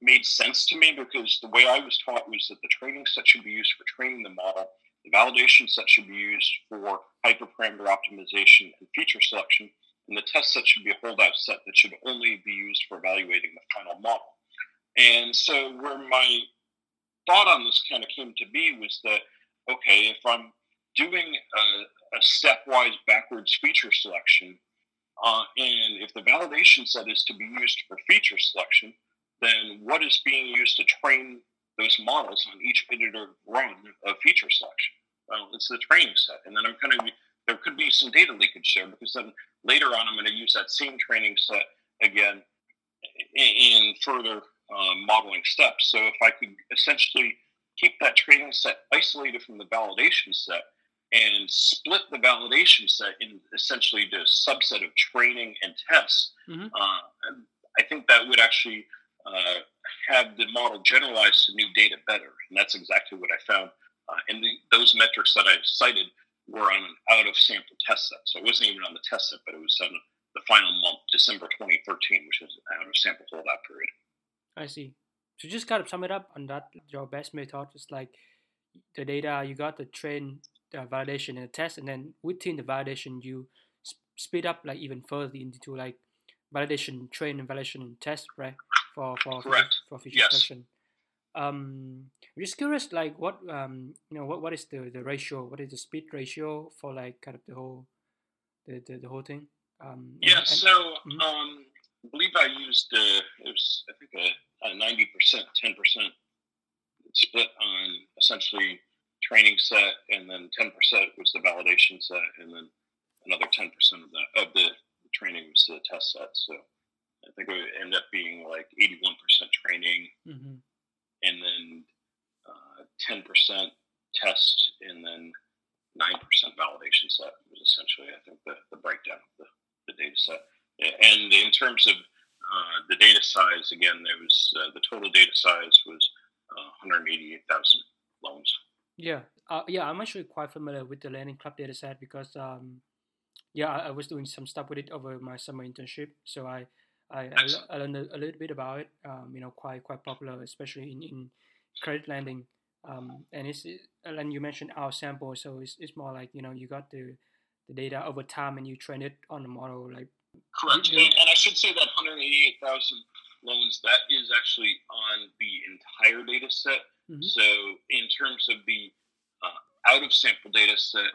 made sense to me because the way I was taught was that the training set should be used for training the model, the validation set should be used for hyperparameter optimization and feature selection, and the test set should be a holdout set that should only be used for evaluating the final model. And so, where my thought on this kind of came to be was that, okay, if I'm doing a, a stepwise backwards feature selection, uh, and if the validation set is to be used for feature selection, then what is being used to train those models on each iterative run of feature selection? Well, it's the training set. And then I'm kind of, there could be some data leakage there because then later on I'm going to use that same training set again in further um, modeling steps. So if I could essentially keep that training set isolated from the validation set and split the validation set in essentially the subset of training and tests, mm-hmm. uh, I think that would actually uh, have the model generalize to new data better. And that's exactly what I found. Uh, and the, those metrics that I cited were on an out of sample test set. So it wasn't even on the test set, but it was on the final month, December 2013, which is out of sample holdout period. I see. So just kind of sum it up on that, your best method is like the data, you got the train the validation and the test, and then within the validation, you speed up like even further into like validation, train, and validation and test, right? For for Correct. for, for feature yes. selection. Um, I'm just curious, like what um, you know, what, what is the, the ratio? What is the speed ratio for like kind of the whole the the, the whole thing? Um, yeah. And, so mm-hmm. um, I believe I used uh, it was I think a ninety percent, ten percent split on essentially training set, and then ten percent was the validation set, and then another ten percent of the of the training was the test set. So I think it would end up being like eighty one percent training, mm-hmm. and then uh, ten uh, percent test, and then nine percent validation set was essentially I think the, the breakdown of the, the data set. And in terms of uh, the data size, again, there was uh, the total data size was uh, 188,000 loans. Yeah, uh, yeah, I'm actually quite familiar with the Lending Club dataset because, um, yeah, I, I, was doing some stuff with it over my summer internship. So I, I, I, learned a, a, little bit about it. Um, you know, quite quite popular, especially in, in credit lending. Um, and it's and you mentioned our sample, so it's, it's more like you know you got the the data over time and you train it on the model like. Correct, and, and I should say that 188,000 loans that is actually on the entire data set Mm-hmm. So, in terms of the uh, out of sample data set,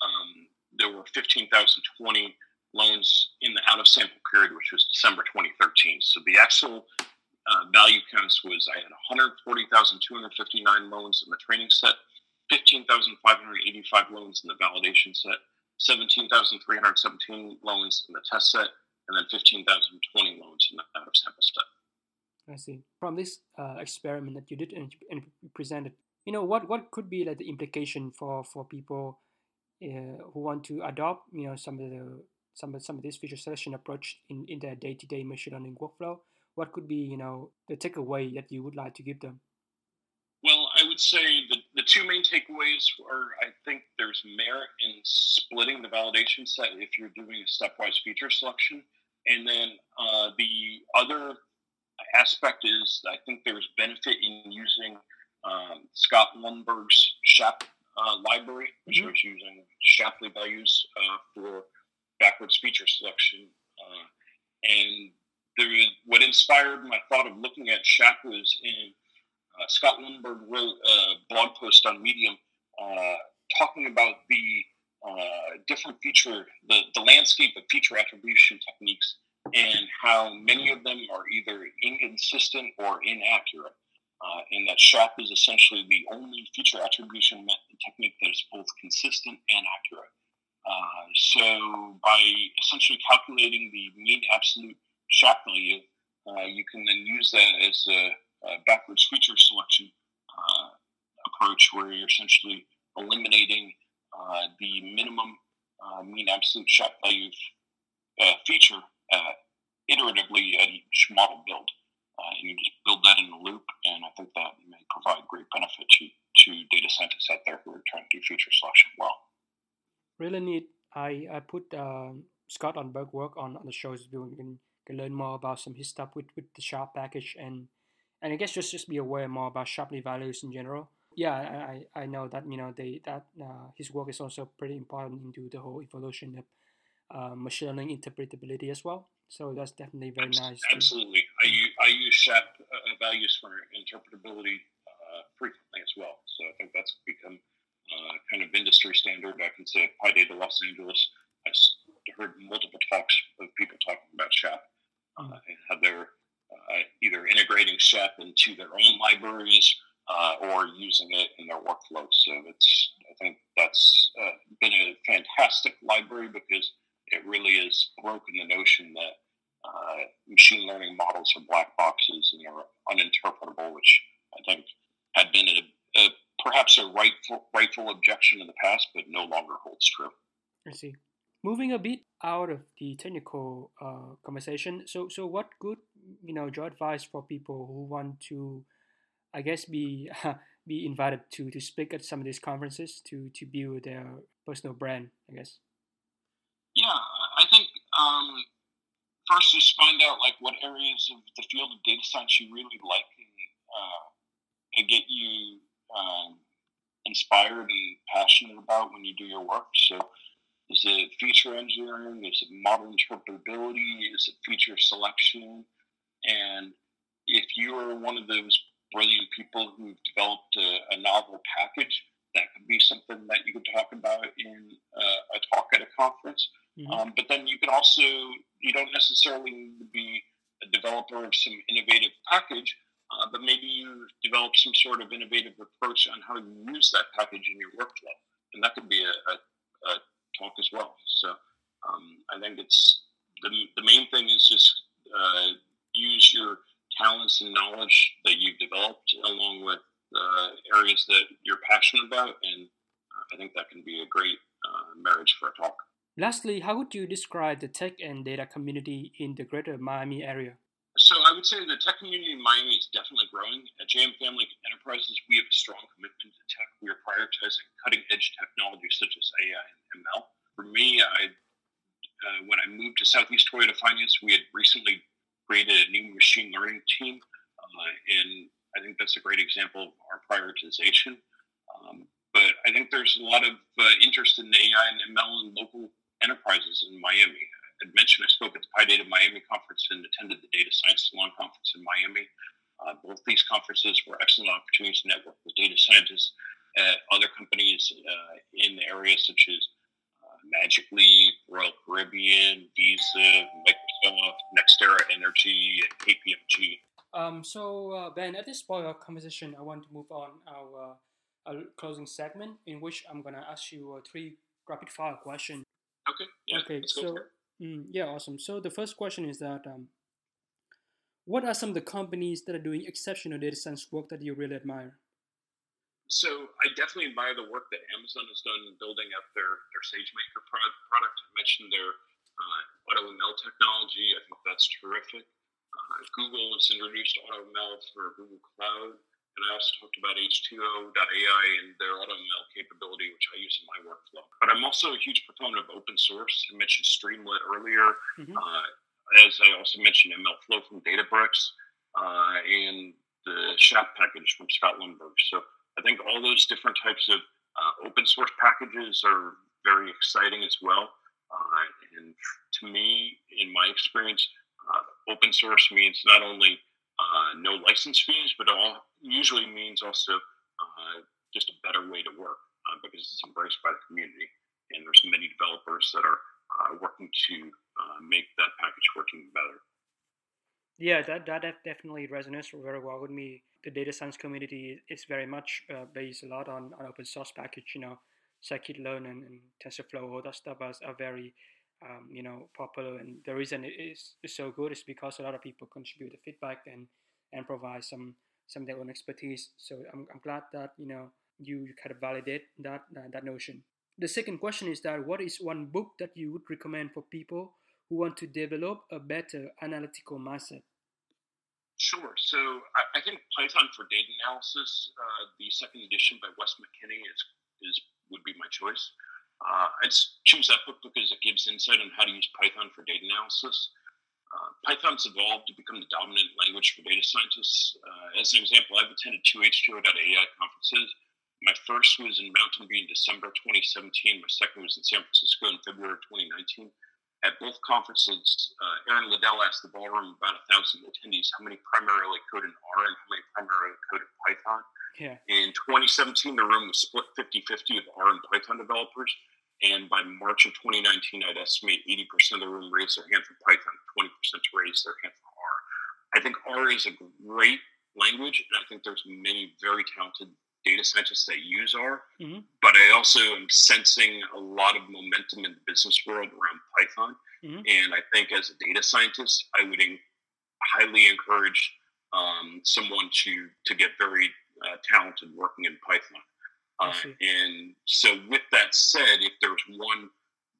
um, there were 15,020 loans in the out of sample period, which was December 2013. So, the actual uh, value counts was I had 140,259 loans in the training set, 15,585 loans in the validation set, 17,317 loans in the test set, and then 15,020 loans in the out of sample set. I see. From this uh, experiment that you did and, and, presented, you know, what, what could be like the implication for, for people uh, who want to adopt, you know, some of the some of some of this feature selection approach in, in their day-to-day machine learning workflow? What could be, you know, the takeaway that you would like to give them? Well, I would say the, the two main takeaways are I think there's merit in splitting the validation set if you're doing a stepwise feature selection. And then uh, the other aspect is I think there's benefit in using um, Scott Lundberg's SHAP uh, library, which mm-hmm. was using Shapley values uh, for backwards feature selection. Uh, and there is, what inspired my thought of looking at SHAP was in uh, Scott Lundberg wrote a blog post on Medium uh, talking about the uh, different feature, the, the landscape of feature attribution techniques and how many of them are either inconsistent or inaccurate. Uh, and that SHAP is essentially the only feature attribution technique that is both consistent and accurate. Uh, so, by essentially calculating the mean absolute SHAP value, uh, you can then use that as a, a backwards feature selection uh, approach where you're essentially eliminating uh, the minimum uh, mean absolute SHAP value feature iteratively at each model build. And you just build that in a loop, and I think that may provide great benefit to, to data scientists out there who are trying to do feature selection well. Really neat. I, I put um, Scott Lundberg work on, on the shows. You can, can learn more about some his stuff with, with the SHAP package and and I guess just just be aware more about Shapley values in general. Yeah, I, I know that you know they that uh, his work is also pretty important into the whole evolution of uh, machine learning interpretability as well. So that's definitely very nice. Absolutely, I use I use SHAP uh, values for interpretability uh, frequently as well. So I think that's become uh, kind of industry standard. I can say PyData Los Angeles. I heard multiple talks of people talking about SHAP mm-hmm. and how they're either integrating SHAP into their own libraries uh, or using it in their workflows. So it's I think that's uh, been a fantastic library because it really has broken the notion that uh, machine learning models are black boxes and are uninterpretable, which I think had been a, a perhaps a rightful rightful objection in the past, but no longer holds true. I see. Moving a bit out of the technical uh, conversation, so so what good you know your advice for people who want to, I guess, be <laughs> be invited to to speak at some of these conferences to to build their personal brand, I guess. Yeah, I think um, first is find out like what areas of the field of data science you really like and, uh, and get you um, inspired and passionate about when you do your work. So is it feature engineering? Is it model interpretability? Is it feature selection? And if you are one of those brilliant people who've developed a, a novel package, that could be something that you could talk about in uh, a talk at a conference. Mm-hmm. Um, but then you can also, you don't necessarily need to be a developer of some innovative package, uh, but maybe you develop some sort of innovative approach on how you use that package in your workflow. And that could be a, a, a talk as well. So um, I think it's the, the main thing is just uh, use your talents and knowledge that you've developed along with uh, areas that you're passionate about. And uh, I think that can be a great uh, marriage for a talk. Lastly, how would you describe the tech and data community in the greater Miami area? So I would say the tech community in Miami is definitely growing. At JM Family Enterprises, we have a strong commitment to tech. We are prioritizing cutting edge technologies such as AI and ML. For me, I uh, when I moved to Southeast Toyota Finance, we had recently created a new machine learning team, uh, and I think that's a great example of our prioritization. Um, but I think there's a lot of uh, interest in AI and ML in local enterprises in Miami. I mentioned I spoke at the PyData Miami conference and attended the Data Science Salon conference in Miami. Uh, both these conferences were excellent opportunities to network with data scientists at other companies uh, in the area, such as uh, Magic Leap, Royal Caribbean, Visa, Microsoft, NextEra Energy, and KPMG. Um, so, uh, Ben, at this point of our conversation, I want to move on our, uh, our closing segment in which I'm going to ask you three rapid fire questions. Okay. Yeah, okay. So, Mm, yeah, awesome. So the first question is that um, what are some of the companies that are doing exceptional data science work that you really admire? So I definitely admire the work that Amazon has done in building up their their SageMaker product. I mentioned their uh, AutoML technology. I think that's terrific. Uh, Google has introduced AutoML for Google Cloud. And I also talked about H2O.ai and their AutoML capability, which I use in my workflow. But I'm also a huge proponent of open source. I mentioned Streamlit earlier. Mm-hmm. Uh, as I also mentioned, MLflow from Databricks uh, and the SHAP package from Scott Lundberg. So I think all those different types of uh, open source packages are very exciting as well. Uh, and to me, in my experience, uh, open source means not only uh, no license fees, but all usually means also uh, just a better way to work uh, because it's embraced by the community. And there's many developers that are uh, working to uh, make that package working better. Yeah, that, that definitely resonates very well with me. The data science community is very much based a lot on, on open source package, you know, scikit-learn and, and TensorFlow, all that stuff are, are very um, you know popular and the reason it is, so good is because a lot of people contribute the feedback and and provide some some their own expertise so i'm, I'm glad that you know you, you kind of validate that uh, that notion the second question is that what is one book that you would recommend for people who want to develop a better analytical mindset Sure. So I, I think Python for data analysis, uh, the second edition by Wes McKinney is is would be my choice. Uh, I'd choose that book because it gives insight on how to use Python for data analysis. Uh, Python's evolved to become the dominant language for data scientists. Uh, as an example, I've attended two H2O.ai conferences. My first was in Mountain View in December 2017. My second was in San Francisco in February 2019. At both conferences, uh, Erin LeDell asked the ballroom about a thousand attendees how many primarily code in R and how many primarily code in Python. Yeah. In 2017, the room was split 50 50 with R and Python developers. And by March of 2019, I'd estimate 80% of the room raised their hand for Python, 20% to raise their hand for R. I think R is a great language, and I think there's many very talented data scientists that use R. Mm-hmm. But I also am sensing a lot of momentum in the business world around Python. Mhm. And I think as a data scientist, I would en- highly encourage um, someone to to get very uh, talented working in Python. Uh, and so, with that said, if there's one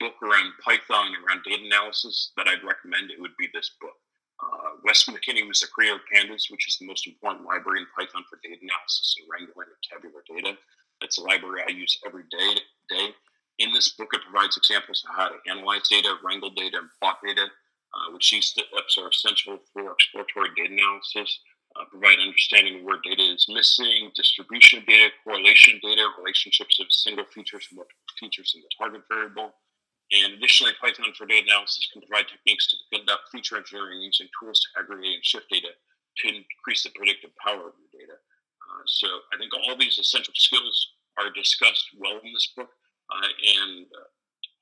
book around Python, around data analysis that I'd recommend, it would be this book. Uh, Wes McKinney was the creator of Pandas, which is the most important library in Python for data analysis and wrangling of tabular data. That's a library I use every day. day. In this book, it provides examples of how to analyze data, wrangle data, and plot data, uh, which these steps are essential for exploratory data analysis uh, provide understanding of where data is missing, distribution data, correlation data, relationships of single features multiple features in the target variable. And additionally, Python for data analysis can provide techniques to conduct feature engineering using tools to aggregate and shift data to increase the predictive power of your data. Uh, so I think all these essential skills are discussed well in this book. Uh, and uh,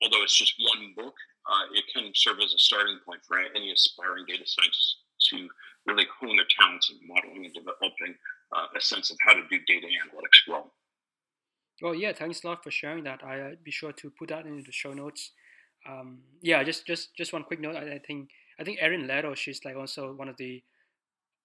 although it's just one book, uh, it can serve as a starting point for any aspiring data scientists to really hone their talents in modeling and developing uh, a sense of how to do data analytics well. Well, yeah, thanks a lot for sharing that. I uh, be sure to put that into the show notes. Um, yeah, just just just one quick note. I, I think I think Erin LeDell, she's like also one of the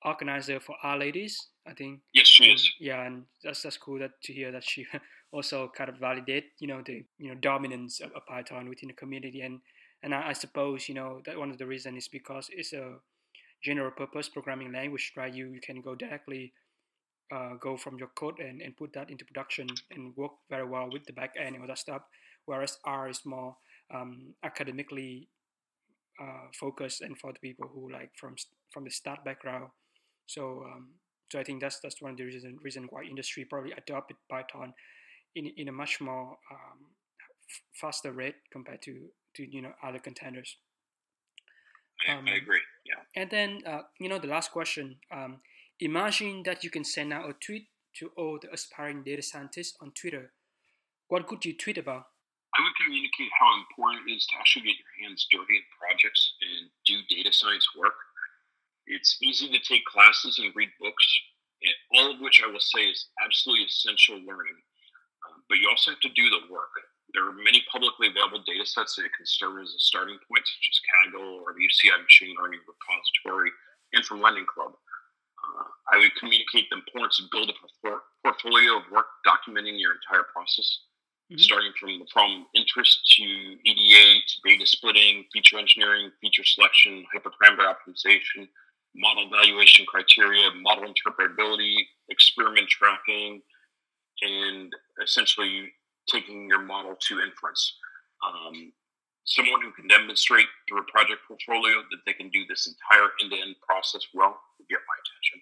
organizer for R-Ladies. I think. Yes, she is. Yeah, and that's that's cool that to hear that she <laughs> also kind of validate you know the you know dominance of, of Python within the community and and I, I suppose you know that one of the reasons is because it's a general purpose programming language, right? You you can go directly uh, go from your code and, and put that into production and work very well with the back end and all that stuff. Whereas R is more um, academically uh, focused and for the people who like from from the start background. So um, so I think that's that's one of the reason reason why industry probably adopted Python in in a much more um, faster rate compared to to you know other contenders. I, Um, I agree. And then, uh, you know, the last question. Um, imagine that you can send out a tweet to all the aspiring data scientists on Twitter. What could you tweet about? I would communicate how important it is to actually get your hands dirty in projects and do data science work. It's easy to take classes and read books, and all of which I will say is absolutely essential learning. Uh, but you also have to do the work. There are many publicly available data sets that can serve as a starting point, such as Kaggle or the UCI Machine Learning Repository, and from Lending Club. Uh, I would communicate the importance of build a portfolio of work documenting your entire process Mhm. starting from the problem interest to EDA to data splitting, feature engineering, feature selection, hyperparameter optimization, model evaluation criteria, model interpretability, experiment tracking, and essentially taking your model to inference. Um, someone who can demonstrate through a project portfolio that they can do this entire end-to-end process well will get my attention.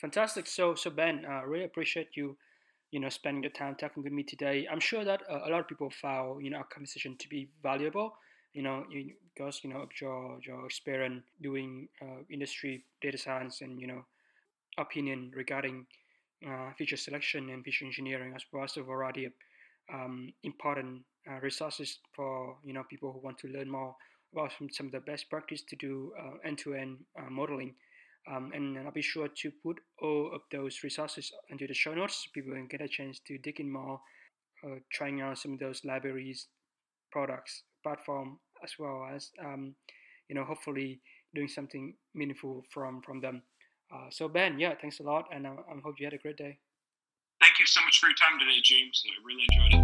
Fantastic. So, so Ben, uh, really appreciate you, you know, spending the time talking with me today. I'm sure that uh, a lot of people found, you know, our conversation to be valuable. You know, you, because you know of your your experience doing uh, industry data science and you know opinion regarding uh, feature selection and feature engineering, as well as a variety of um, important uh, resources for you know people who want to learn more about some, some of the best practice to do uh, end-to-end uh, modeling. Um, and I'll be sure to put all of those resources into the show notes so people can get a chance to dig in more, uh, trying out some of those libraries, products, platform, as well as um, you know hopefully doing something meaningful from from them. Uh, so Ben, yeah, thanks a lot, and I, I hope you had a great day thank you so much for your time today, James. I really enjoyed it.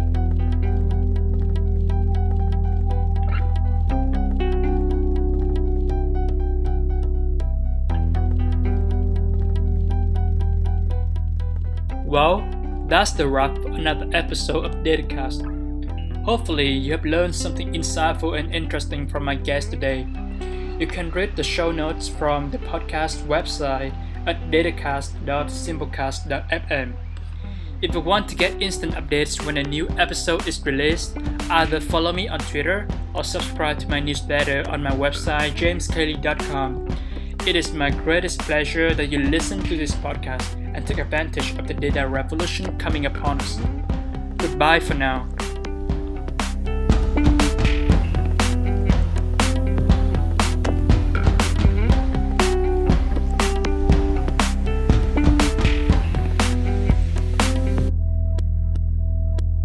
Well, that's the wrap for another episode of Datacast. Hopefully, you have learned something insightful and interesting from my guest today. You can read the show notes from the podcast website at datacast.simplecast.fm. If you want to get instant updates when a new episode is released, either follow me on Twitter or subscribe to my newsletter on my website jameskle.com. It is my greatest pleasure that you listen to this podcast and take advantage of the data revolution coming upon us. Goodbye for now.